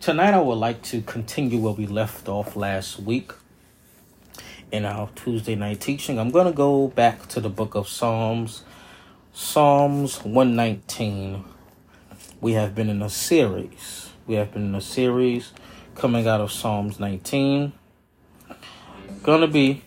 Tonight, I would like to continue where we left off last week in our Tuesday night teaching. I'm going to go back to the book of Psalms, Psalms 119. We have been in a series. We have been in a series coming out of Psalms 19. Gonna be.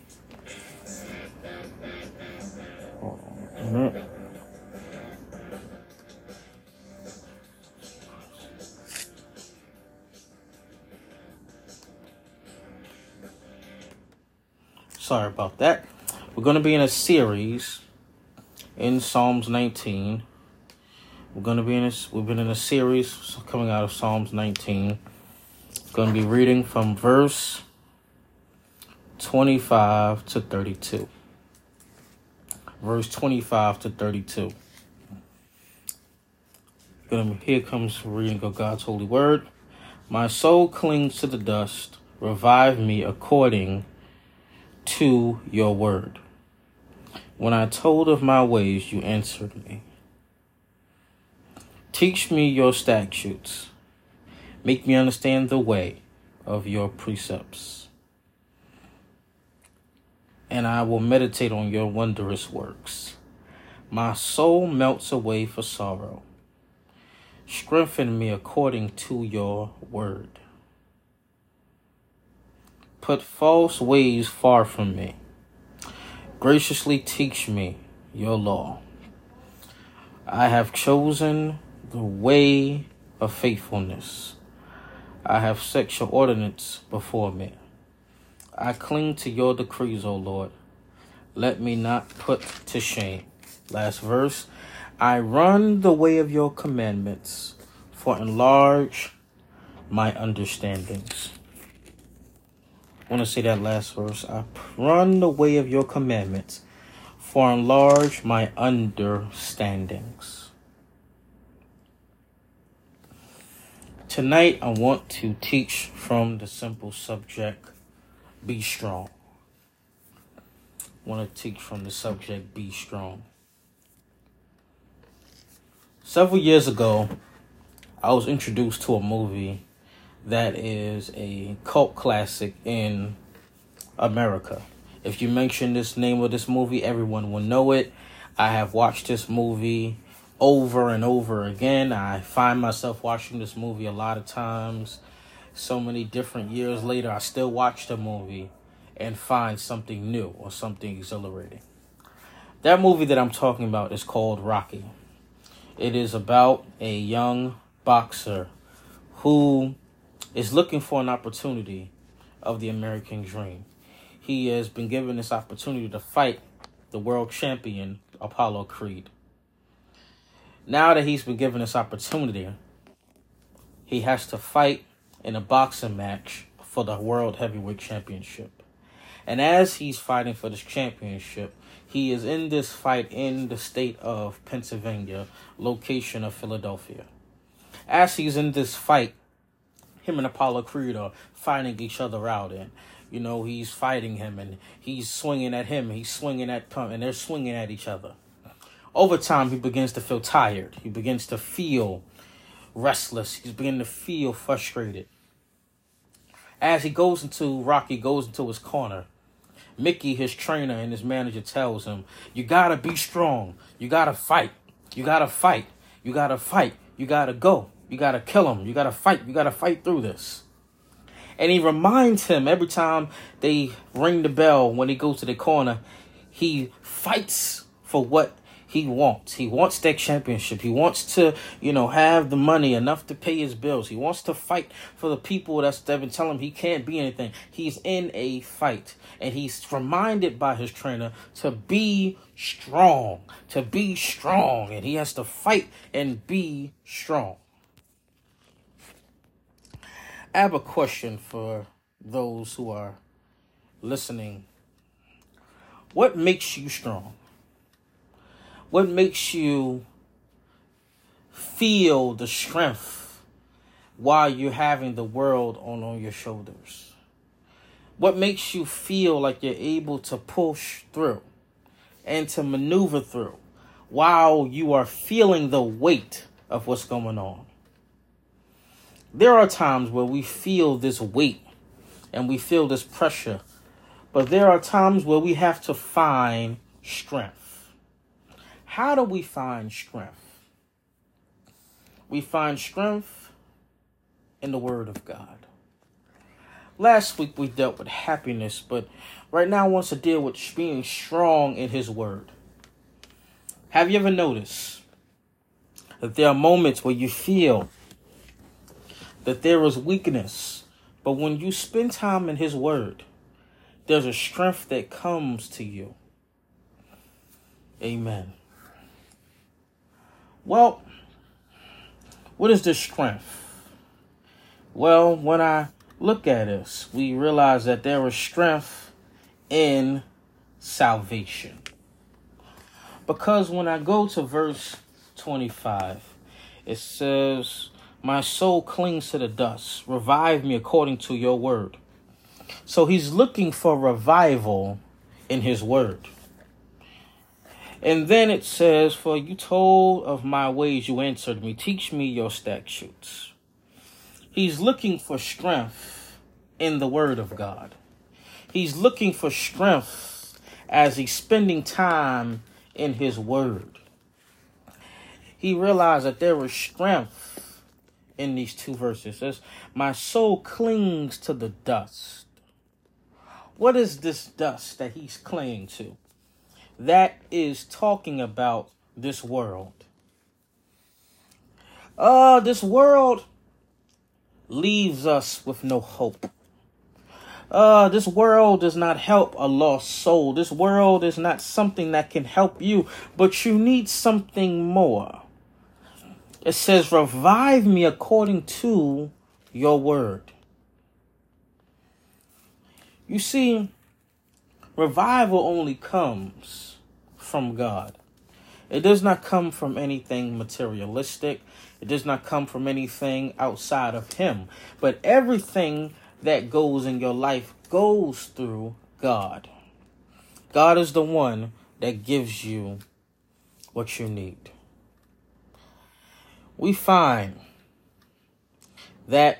Sorry about that. We're going to be in a series in Psalms 19. We're going to be in this. We've been in a series coming out of Psalms 19. Going to be reading from verse 25 to 32. Verse 25 to 32. Gonna, here comes reading of God's holy word. My soul clings to the dust. Revive me according to your word. When I told of my ways, you answered me. Teach me your statutes. Make me understand the way of your precepts. And I will meditate on your wondrous works. My soul melts away for sorrow. Strengthen me according to your word. Put false ways far from me. Graciously teach me your law. I have chosen the way of faithfulness. I have set your ordinance before me. I cling to your decrees, O Lord. Let me not put to shame. Last verse. I run the way of your commandments, for enlarge my understandings. Want to say that last verse. I run the way of your commandments, for enlarge my understandings. Tonight, I want to teach from the simple subject Be Strong. I want to teach from the subject Be Strong. Several years ago, I was introduced to a movie that is a cult classic in America. If you mention this name of this movie, everyone will know it. I have watched this movie over and over again. I find myself watching this movie a lot of times. So many different years later, I still watch the movie and find something new or something exhilarating. That movie that I'm talking about is called Rocky. It is about a young boxer who is looking for an opportunity of the American dream. He has been given this opportunity to fight the world champion Apollo Creed. Now that he's been given this opportunity, he has to fight in a boxing match for the World Heavyweight Championship. And as he's fighting for this championship, he is in this fight in the state of Pennsylvania, location of Philadelphia. As he's in this fight, him and Apollo Creed are finding each other out, and you know he's fighting him, and he's swinging at him, he's swinging at Pump, and they're swinging at each other. Over time, he begins to feel tired. He begins to feel restless. He's beginning to feel frustrated. As he goes into Rocky goes into his corner, Mickey, his trainer and his manager, tells him, "You gotta be strong. You gotta fight. You gotta fight. You gotta fight. You gotta go." You got to kill him. You got to fight. You got to fight through this. And he reminds him every time they ring the bell when he goes to the corner, he fights for what he wants. He wants that championship. He wants to, you know, have the money enough to pay his bills. He wants to fight for the people that's that been telling him he can't be anything. He's in a fight. And he's reminded by his trainer to be strong. To be strong. And he has to fight and be strong. I have a question for those who are listening. What makes you strong? What makes you feel the strength while you're having the world on, on your shoulders? What makes you feel like you're able to push through and to maneuver through while you are feeling the weight of what's going on? There are times where we feel this weight and we feel this pressure, but there are times where we have to find strength. How do we find strength? We find strength in the Word of God. Last week we dealt with happiness, but right now I want to deal with being strong in His Word. Have you ever noticed that there are moments where you feel that there is weakness, but when you spend time in His Word, there's a strength that comes to you. Amen. Well, what is this strength? Well, when I look at us, we realize that there is strength in salvation. Because when I go to verse 25, it says, My soul clings to the dust. Revive me according to your word. So he's looking for revival in his word. And then it says, For you told of my ways, you answered me. Teach me your statutes. He's looking for strength in the word of God. He's looking for strength as he's spending time in his word. He realized that there was strength in these two verses. Says, My soul clings to the dust. What is this dust that he's clinging to? That is talking about this world. Uh, this world leaves us with no hope. Uh, this world does not help a lost soul. This world is not something that can help you, but you need something more. It says, Revive me according to your word. You see, revival only comes from God. It does not come from anything materialistic. It does not come from anything outside of Him. But everything that goes in your life goes through God. God is the one that gives you what you need. We find that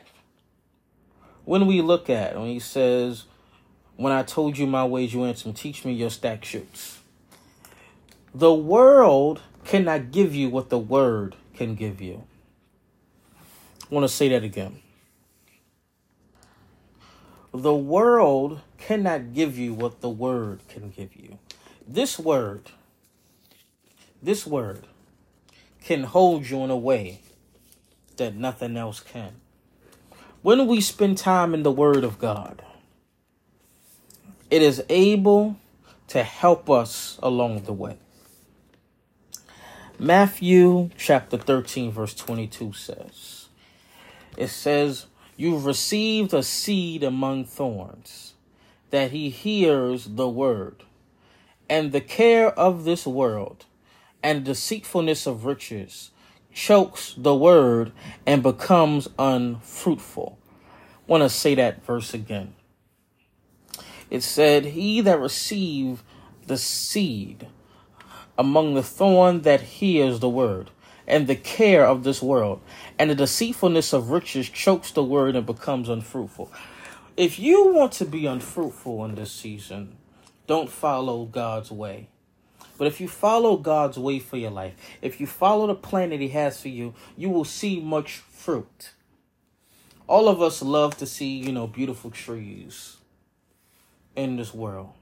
when we look at, when he says, When I told you my ways, you answered, teach me your statutes. The world cannot give you what the word can give you. I want to say that again. The world cannot give you what the word can give you. This word, this word can hold you in a way that nothing else can. When we spend time in the word of God, it is able to help us along the way. Matthew chapter 13, verse 22 says, It says, You've received a seed among thorns, that he hears the word, and the care of this world and deceitfulness of riches chokes the word and becomes unfruitful. Want to say that verse again. It said, He that received the seed among the thorn that hears the word and the care of this world, and the deceitfulness of riches chokes the word and becomes unfruitful. If you want to be unfruitful in this season, don't follow God's way. But if you follow God's way for your life, if you follow the plan that He has for you, you will see much fruit. All of us love to see, you know, beautiful trees in this world.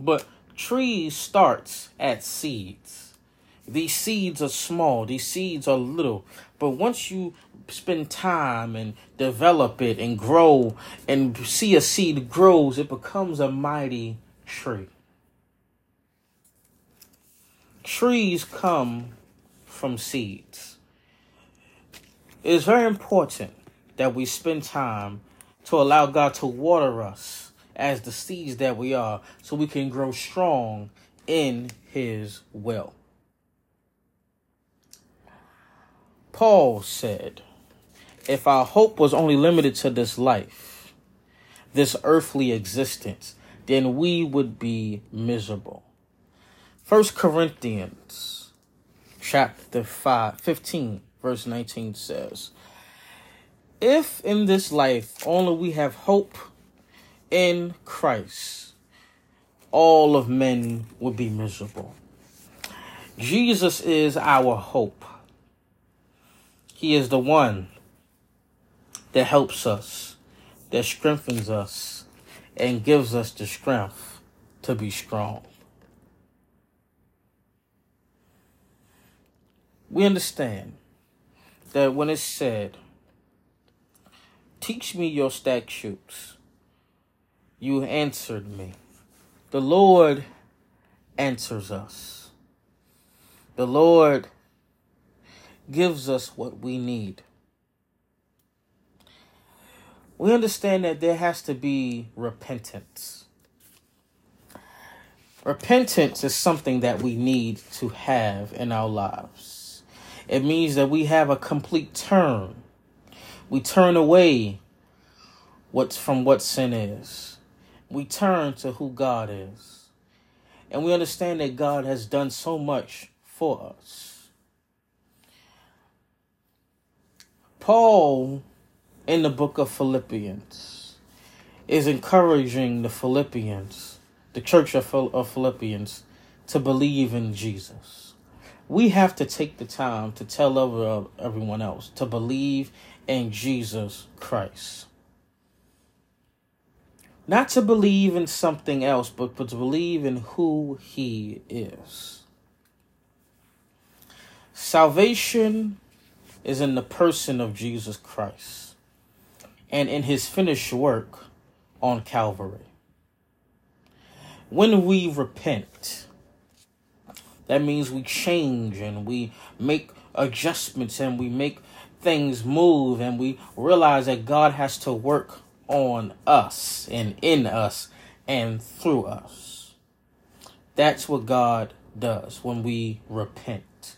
But trees starts at seeds these seeds are small, these seeds are little, but once you spend time and develop it and grow and see a seed grows, it becomes a mighty tree. Trees come from seeds. It is very important that we spend time to allow God to water us as the seeds that we are so we can grow strong in His will. Paul said, if our hope was only limited to this life, this earthly existence, then we would be miserable. First Corinthians chapter 5, 15, verse 19 says, If in this life only we have hope in Christ, all of men would be miserable. Jesus is our hope. He is the one that helps us, that strengthens us, and gives us the strength to be strong. We understand that when it's said, Teach me your statutes, you answered me. The Lord answers us. The Lord gives us what we need. We understand that there has to be repentance. Repentance is something that we need to have in our lives. It means that we have a complete turn. We turn away what's from what sin is. We turn to who God is. And we understand that God has done so much for us. Paul in the book of Philippians is encouraging the Philippians, the church of, Philippians, to believe in Jesus. We have to take the time to tell everyone else to believe in Jesus Christ. Not to believe in something else, but, but to believe in who He is. Salvation is in the person of Jesus Christ and in his finished work on Calvary. When we repent, that means we change and we make adjustments and we make things move and we realize that God has to work on us and in us and through us. That's what God does when we repent.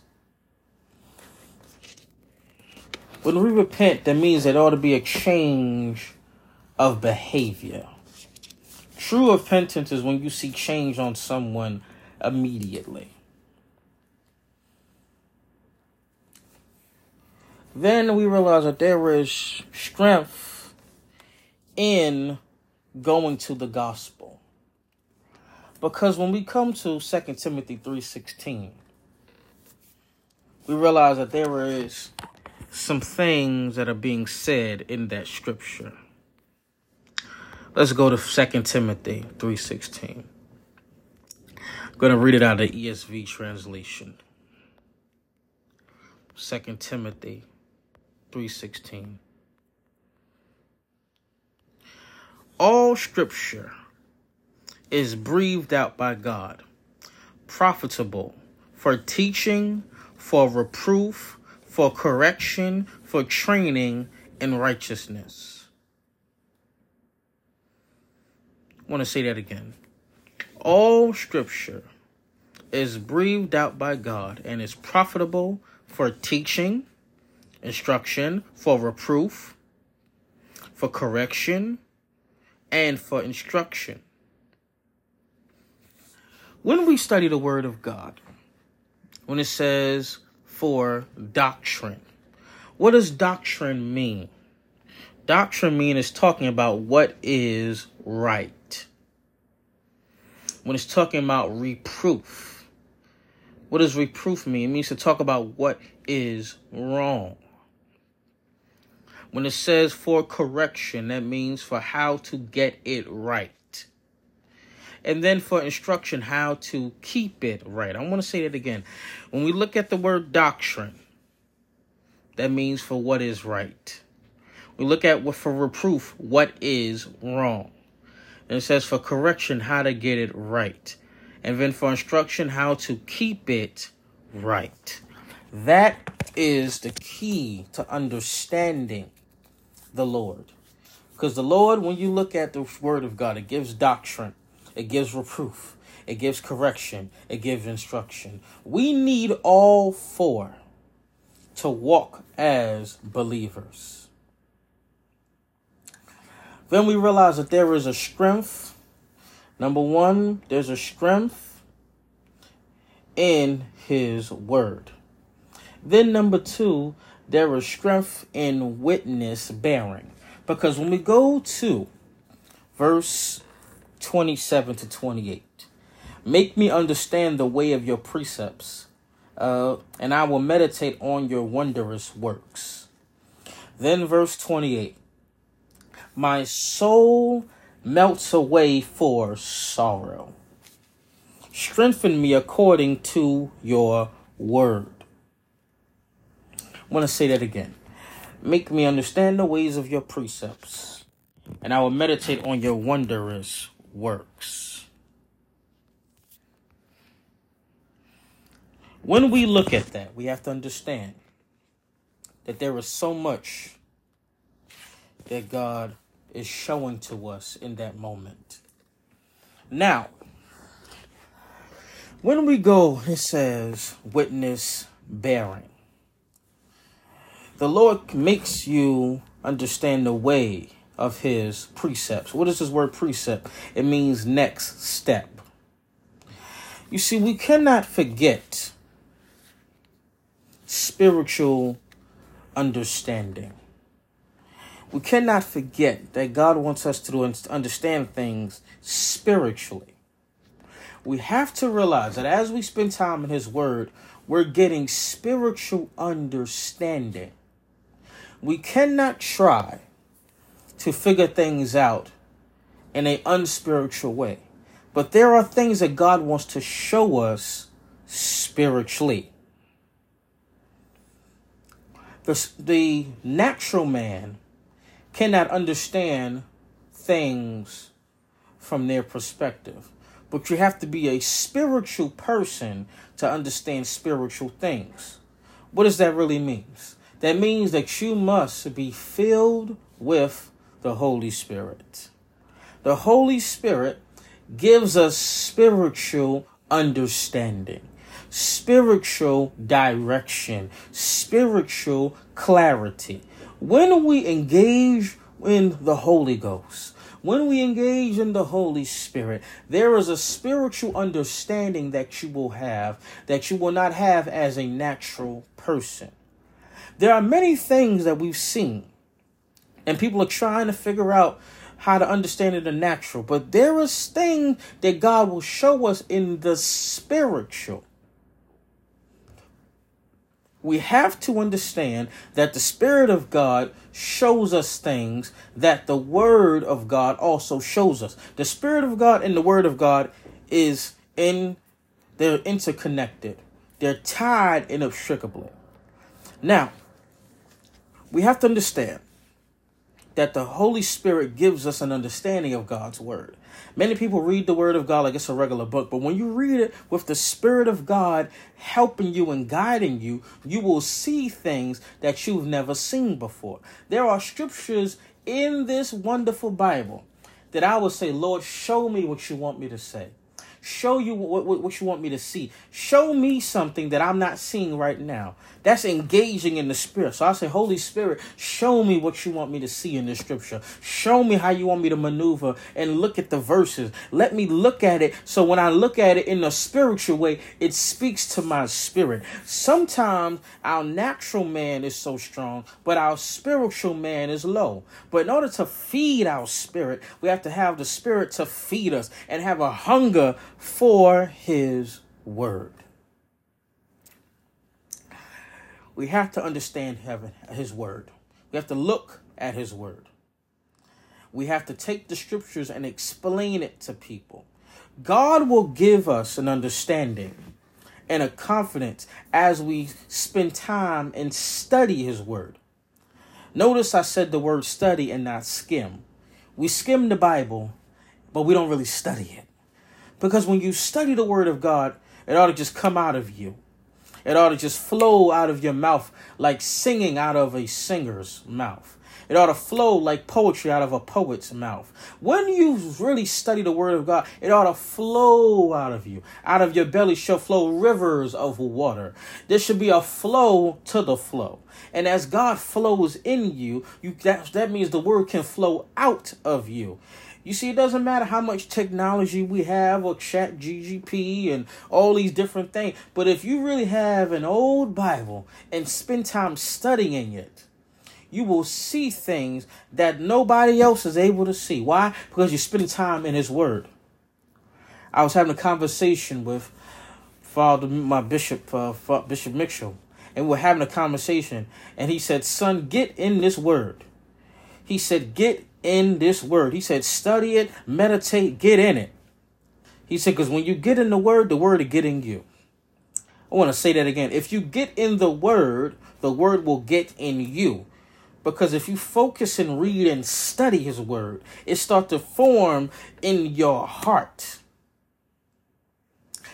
When we repent, that means there ought to be a change of behavior. True repentance is when you see change on someone immediately. Then we realize that there is strength in going to the gospel. Because when we come to 2 Timothy 3:16, we realize that there is some things that are being said in that scripture. Let's go to 2 Timothy 3:16. I'm going to read it out of the ESV translation. 2 Timothy 3:16. All scripture is breathed out by God, profitable for teaching, for reproof, for correction, for training in righteousness. I want to say that again. All scripture is breathed out by God and is profitable for teaching, instruction, for reproof, for correction, and for instruction. When we study the Word of God, when it says, for doctrine. What does doctrine mean? Doctrine mean is talking about what is right. When it's talking about reproof, what does reproof mean? It means to talk about what is wrong. When it says for correction, that means for how to get it right and then for instruction how to keep it right. I want to say that again. When we look at the word doctrine, that means for what is right. We look at what for reproof, what is wrong. And it says for correction, how to get it right. And then for instruction, how to keep it right. That is the key to understanding the Lord. Because the Lord, when you look at the Word of God, it gives doctrine, it gives reproof, it gives correction, it gives instruction. We need all four to walk as believers. Then we realize that there is a strength. Number one, there's a strength in his word. Then, number two, there is strength in witness bearing. Because when we go to verse 27 to 28, make me understand the way of your precepts, uh, and I will meditate on your wondrous works. Then, verse 28 My soul melts away for sorrow. Strengthen me according to your word. I want to say that again. Make me understand the ways of your precepts, and I will meditate on your wondrous works. When we look at that, we have to understand that there is so much that God is showing to us in that moment. Now, when we go, it says witness bearing. The Lord makes you understand the way of his precepts. What is this word precept? It means next step. You see, we cannot forget spiritual understanding. We cannot forget that God wants us to understand things spiritually. We have to realize that as we spend time in His Word, we're getting spiritual understanding. We cannot try to figure things out in an unspiritual way. But there are things that God wants to show us spiritually. The, the natural man cannot understand things from their perspective. But you have to be a spiritual person to understand spiritual things. What does that really mean? That means that you must be filled with the Holy Spirit. The Holy Spirit gives us spiritual understanding, spiritual direction, spiritual clarity. When we engage in the Holy Ghost, when we engage in the Holy Spirit, there is a spiritual understanding that you will have that you will not have as a natural person. There are many things that we've seen, and people are trying to figure out how to understand it in the natural, but there is things that God will show us in the spiritual we have to understand that the Spirit of God shows us things that the Word of God also shows us. The Spirit of God and the Word of God is in, they're interconnected, they're tied inextricably. Now, we have to understand that the Holy Spirit gives us an understanding of God's Word. Many people read the Word of God like it's a regular book, but when you read it with the Spirit of God helping you and guiding you, you will see things that you've never seen before. There are scriptures in this wonderful Bible that I would say, Lord, show me what you want me to say. Show you what, what, what you want me to see. Show me something that I'm not seeing right now. That's engaging in the spirit. So I say, Holy Spirit, show me what you want me to see in the scripture. Show me how you want me to maneuver and look at the verses. Let me look at it so when I look at it in a spiritual way, it speaks to my spirit. Sometimes our natural man is so strong, but our spiritual man is low. But in order to feed our spirit, we have to have the spirit to feed us and have a hunger for his word. We have to understand heaven, his word. We have to look at his word. We have to take the scriptures and explain it to people. God will give us an understanding and a confidence as we spend time and study his word. Notice I said the word study and not skim. We skim the Bible, but we don't really study it. Because when you study the word of God, it ought to just come out of you. It ought to just flow out of your mouth like singing out of a singer's mouth. It ought to flow like poetry out of a poet's mouth. When you really study the Word of God, it ought to flow out of you. Out of your belly shall flow rivers of water. There should be a flow to the flow. And as God flows in you, you that, that means the Word can flow out of you. You see, it doesn't matter how much technology we have or chat GGP and all these different things. But if you really have an old Bible and spend time studying it, you will see things that nobody else is able to see. Why? Because you spend time in His Word. I was having a conversation with Father, my bishop, uh, Bishop Mitchell, and we we're having a conversation, and he said, "Son, get in this Word." He said, "Get in this Word." He said, "Study it, meditate, get in it." He said, "Because when you get in the Word, the Word will get in you." I want to say that again. If you get in the Word, the Word will get in you. Because if you focus and read and study his word, it starts to form in your heart.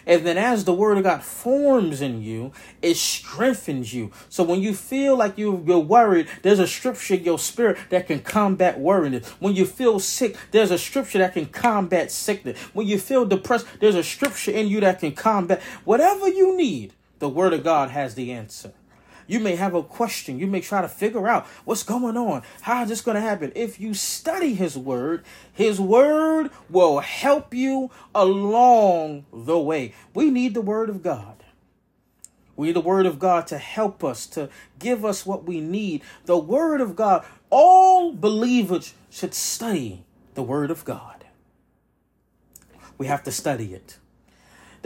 And then as the word of God forms in you, it strengthens you. So when you feel like you're worried, there's a scripture in your spirit that can combat worriness. When you feel sick, there's a scripture that can combat sickness. When you feel depressed, there's a scripture in you that can combat whatever you need. The word of God has the answer. You may have a question. You may try to figure out what's going on. How is this going to happen? If you study His Word, His Word will help you along the way. We need the Word of God. We need the Word of God to help us, to give us what we need. The Word of God. All believers should study the Word of God. We have to study it.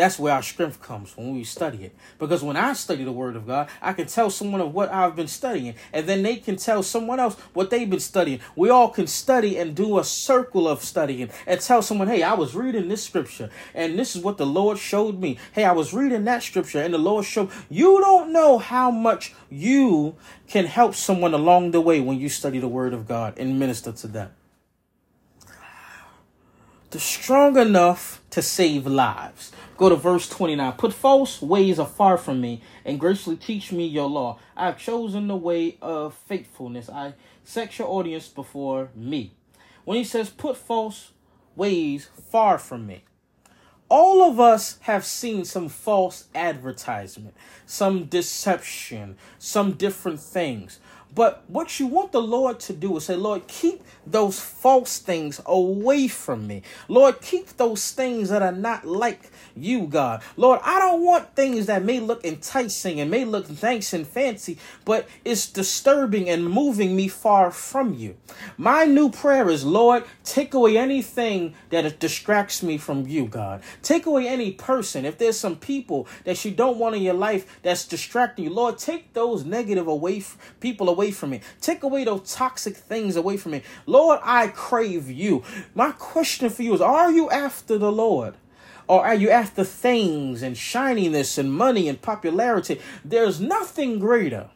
That's where our strength comes when we study it. Because when I study the Word of God, I can tell someone of what I've been studying, and then they can tell someone else what they've been studying. We all can study and do a circle of studying and tell someone, hey, I was reading this scripture, and this is what the Lord showed me. Hey, I was reading that scripture, and the Lord showed. You don't know how much you can help someone along the way when you study the Word of God and minister to them. The strong enough to save lives. Go to verse 29. Put false ways afar from me and graciously teach me your law. I have chosen the way of faithfulness. I set your audience before me. When he says, put false ways far from me, all of us have seen some false advertisement, some deception, some different things. But what you want the Lord to do is say, Lord, keep those false things away from me. Lord, keep those things that are not like you, God. Lord, I don't want things that may look enticing and may look nice and fancy, but it's disturbing and moving me far from you. My new prayer is, Lord, take away anything that distracts me from you, God. Take away any person. If there's some people that you don't want in your life that's distracting you, Lord, take those negative away people away from me. Take away those toxic things away from me. Lord, I crave you. My question for you is, are you after the Lord? Or are you after things and shininess and money and popularity? There's nothing greater,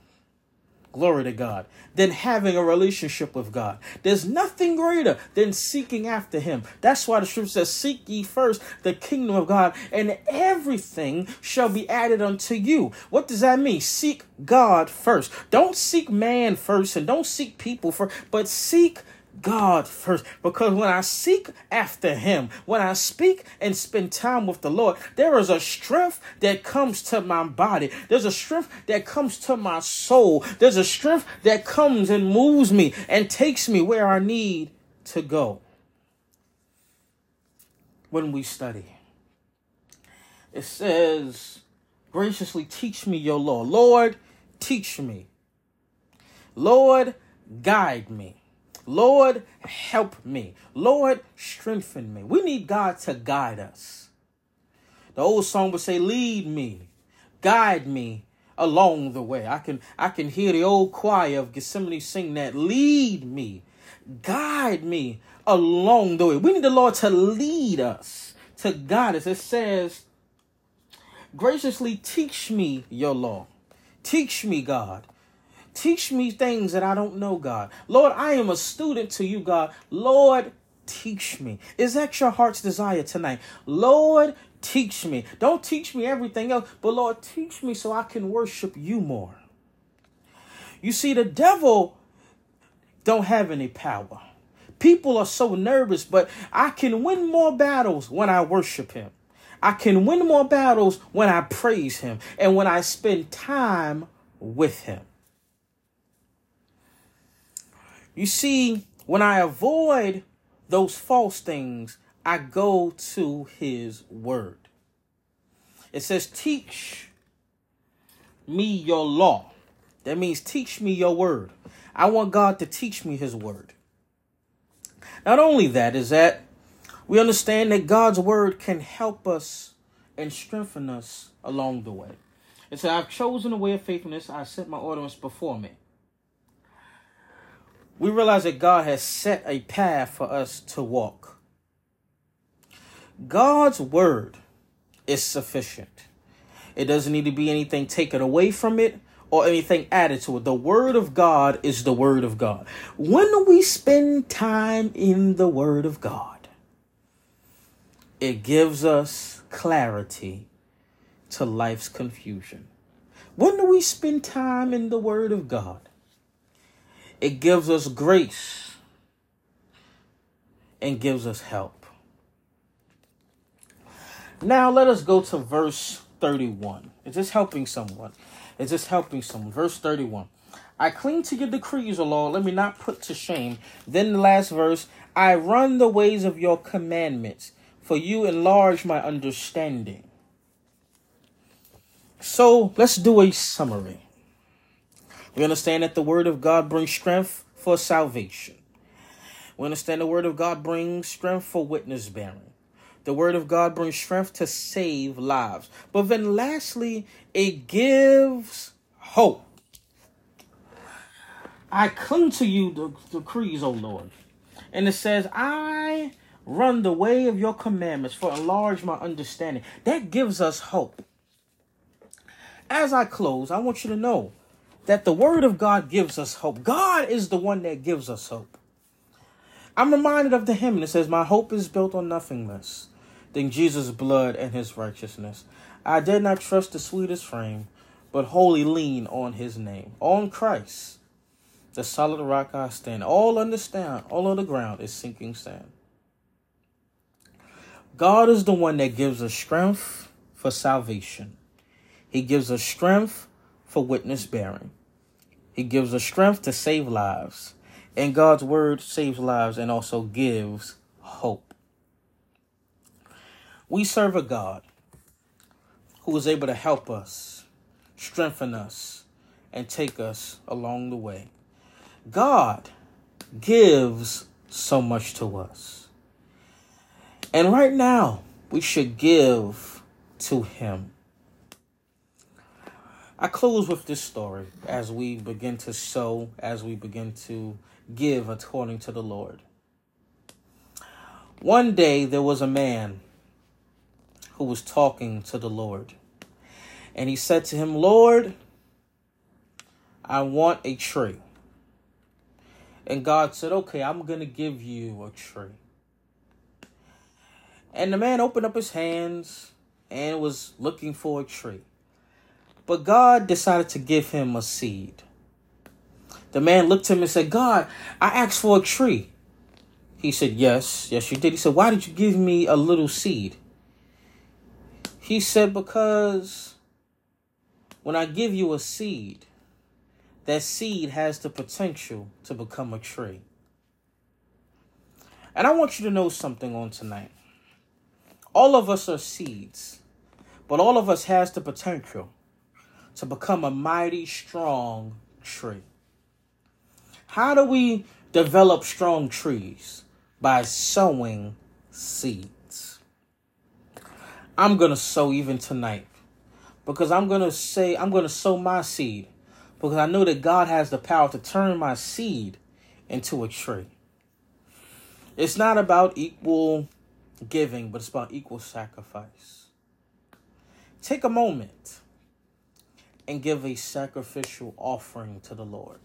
glory to God, than having a relationship with God. There's nothing greater than seeking after Him. That's why the scripture says, Seek ye first the kingdom of God, and everything shall be added unto you. What does that mean? Seek God first. Don't seek man first, and don't seek people first, but seek God first. Because when I seek after Him, when I speak and spend time with the Lord, there is a strength that comes to my body. There's a strength that comes to my soul. There's a strength that comes and moves me and takes me where I need to go. When we study, it says, graciously teach me your law. Lord, teach me. Lord, guide me. Lord, help me. Lord, strengthen me. We need God to guide us. The old song would say, lead me, guide me along the way. I can I can hear the old choir of Gethsemane sing that, lead me, guide me along the way. We need the Lord to lead us, to guide us. It says, graciously teach me your law. Teach me, God. Teach me things that I don't know, God. Lord, I am a student to you, God. Lord, teach me. Is that your heart's desire tonight? Lord, teach me. Don't teach me everything else, but Lord, teach me so I can worship you more. You see, the devil don't have any power. People are so nervous, but I can win more battles when I worship him. I can win more battles when I praise him and when I spend time with him. You see, when I avoid those false things, I go to his word. It says, Teach me your law. That means teach me your word. I want God to teach me his word. Not only that, is that we understand that God's word can help us and strengthen us along the way. It said, I've chosen the way of faithfulness, I set my ordinance before me. We realize that God has set a path for us to walk. God's word is sufficient. It doesn't need to be anything taken away from it or anything added to it. The Word of God is the Word of God. When do we spend time in the Word of God? It gives us clarity to life's confusion. When do we spend time in the Word of God? It gives us grace and gives us help. Now let us go to verse 31. Is this helping someone? Is this helping someone? Verse 31. I cling to your decrees, O Lord. Let me not put to shame. Then the last verse I run the ways of your commandments, for you enlarge my understanding. So let's do a summary. We understand that the word of God brings strength for salvation. We understand the word of God brings strength for witness bearing. The word of God brings strength to save lives. But then lastly, it gives hope. I cling to you, the decrees, O Lord. And it says, I run the way of your commandments for enlarge my understanding. That gives us hope. As I close, I want you to know that the word of God gives us hope. God is the one that gives us hope. I'm reminded of the hymn that says, My hope is built on nothing less than Jesus' blood and his righteousness. I did not trust the sweetest frame, but wholly lean on his name. On Christ, the solid rock I stand. All understand, all on the ground is sinking sand. God is the one that gives us strength for salvation. He gives us strength for witness bearing. He gives us strength to save lives. And God's word saves lives and also gives hope. We serve a God who is able to help us, strengthen us, and take us along the way. God gives so much to us. And right now, we should give to Him. I close with this story as we begin to sow, as we begin to give according to the Lord. One day there was a man who was talking to the Lord. And he said to him, Lord, I want a tree. And God said, Okay, I'm going to give you a tree. And the man opened up his hands and was looking for a tree. But God decided to give him a seed. The man looked at him and said, God, I asked for a tree. He said, Yes, yes, you did. He said, Why did you give me a little seed? He said, Because when I give you a seed, that seed has the potential to become a tree. And I want you to know something on tonight. All of us are seeds, but all of us has the potential to become a mighty strong tree. How do we develop strong trees? By sowing seeds. I'm going to sow even tonight. Because I'm going to say, I'm going to sow my seed. Because I know that God has the power to turn my seed into a tree. It's not about equal giving, but it's about equal sacrifice. Take a moment and give a sacrificial offering to the Lord.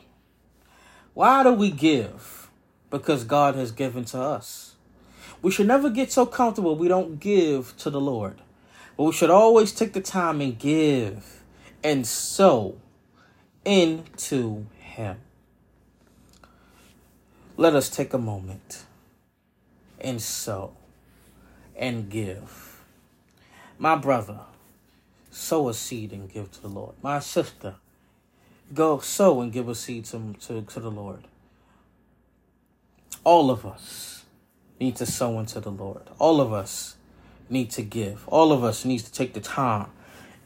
Why do we give? Because God has given to us. We should never get so comfortable we don't give to the Lord. But we should always take the time and give and sow into Him. Let us take a moment and sow and give. My brother, sow a seed and give to the Lord. My sister, go sow and give a seed to, to, to the Lord. All of us need to sow into the Lord. All of us need to give. All of us needs to take the time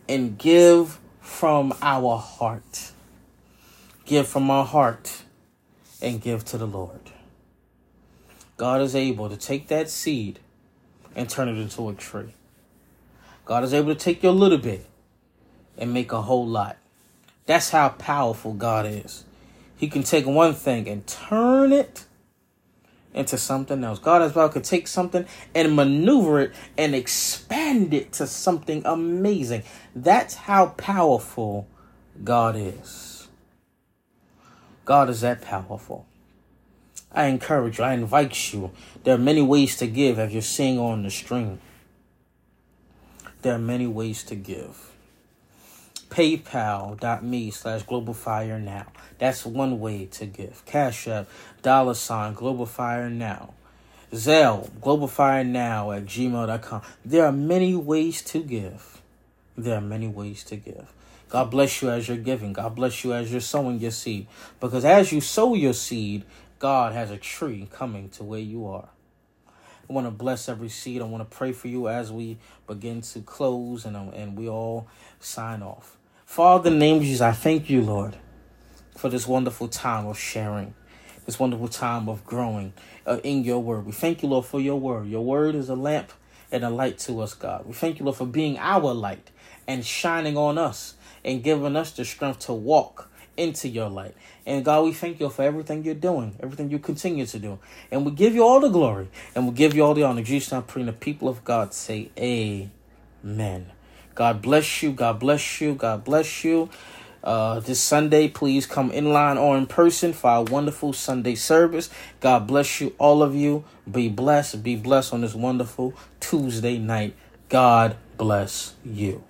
and give from our heart. Give from our heart and give to the Lord. God is able to take that seed and turn it into a tree. God is able to take your little bit and make a whole lot. That's how powerful God is. He can take one thing and turn it into something else. God as well could take something and maneuver it and expand it to something amazing. That's how powerful God is. God is that powerful. I encourage you, I invite you. There are many ways to give as you're seeing on the stream. There are many ways to give. PayPal.me slash Global Fire Now. That's one way to give. Cash App, dollar sign, Global Fire Now. Zelle, Global Fire Now at gmail.com. There are many ways to give. There are many ways to give. God bless you as you're giving. God bless you as you're sowing your seed. Because as you sow your seed, God has a tree coming to where you are. I want to bless every seed. I want to pray for you as we begin to close and, and we all sign off. Father, in the name of Jesus, I thank you, Lord, for this wonderful time of sharing, this wonderful time of growing uh, in your word. We thank you, Lord, for your word. Your word is a lamp and a light to us, God. We thank you, Lord, for being our light and shining on us and giving us the strength to walk into your light. And God, we thank you for everything you're doing, everything you continue to do. And we give you all the glory and we give you all the honor. Jesus, I'm praying the people of God say, Amen. God bless you. God bless you. God bless you. Uh, this Sunday, please come in line or in person for our wonderful Sunday service. God bless you, all of you. Be blessed. Be blessed on this wonderful Tuesday night. God bless you.